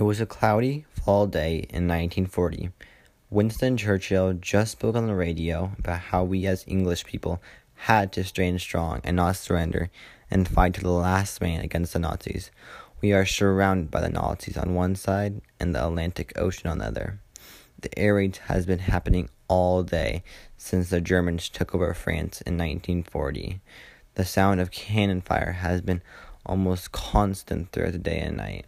It was a cloudy fall day in 1940. Winston Churchill just spoke on the radio about how we as English people had to stand strong and not surrender and fight to the last man against the Nazis. We are surrounded by the Nazis on one side and the Atlantic Ocean on the other. The air raid has been happening all day since the Germans took over France in 1940. The sound of cannon fire has been almost constant throughout the day and night.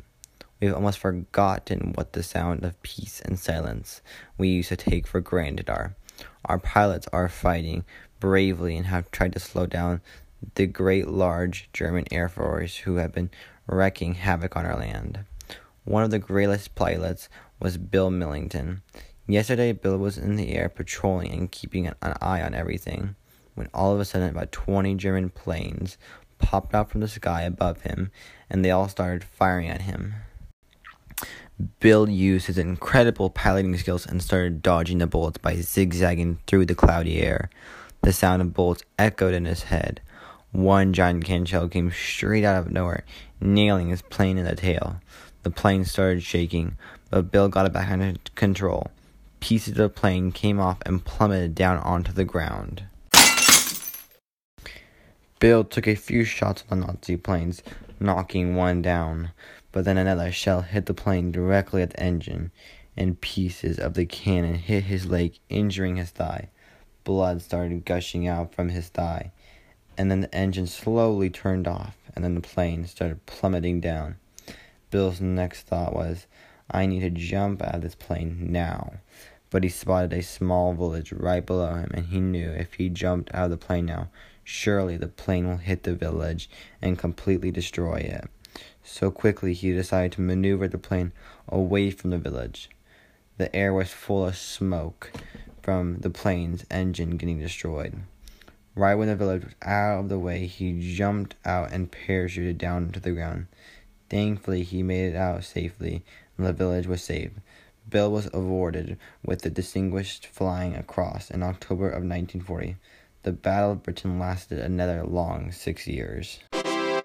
We've almost forgotten what the sound of peace and silence we used to take for granted are. Our pilots are fighting bravely and have tried to slow down the great large German air force who have been wreaking havoc on our land. One of the greatest pilots was Bill Millington. Yesterday, Bill was in the air patrolling and keeping an eye on everything when all of a sudden about 20 German planes popped out from the sky above him and they all started firing at him. Bill used his incredible piloting skills and started dodging the bullets by zigzagging through the cloudy air. The sound of bullets echoed in his head. One giant cannon shell came straight out of nowhere, nailing his plane in the tail. The plane started shaking, but Bill got it back under control. Pieces of the plane came off and plummeted down onto the ground. Bill took a few shots on the Nazi planes, knocking one down but then another shell hit the plane directly at the engine, and pieces of the cannon hit his leg, injuring his thigh. Blood started gushing out from his thigh, and then the engine slowly turned off, and then the plane started plummeting down. Bill's next thought was, I need to jump out of this plane now. But he spotted a small village right below him, and he knew if he jumped out of the plane now, surely the plane will hit the village and completely destroy it. So quickly he decided to maneuver the plane away from the village. The air was full of smoke from the plane's engine getting destroyed. Right when the village was out of the way, he jumped out and parachuted down to the ground. Thankfully, he made it out safely, and the village was saved. Bill was awarded with the Distinguished Flying Cross in October of 1940. The Battle of Britain lasted another long six years.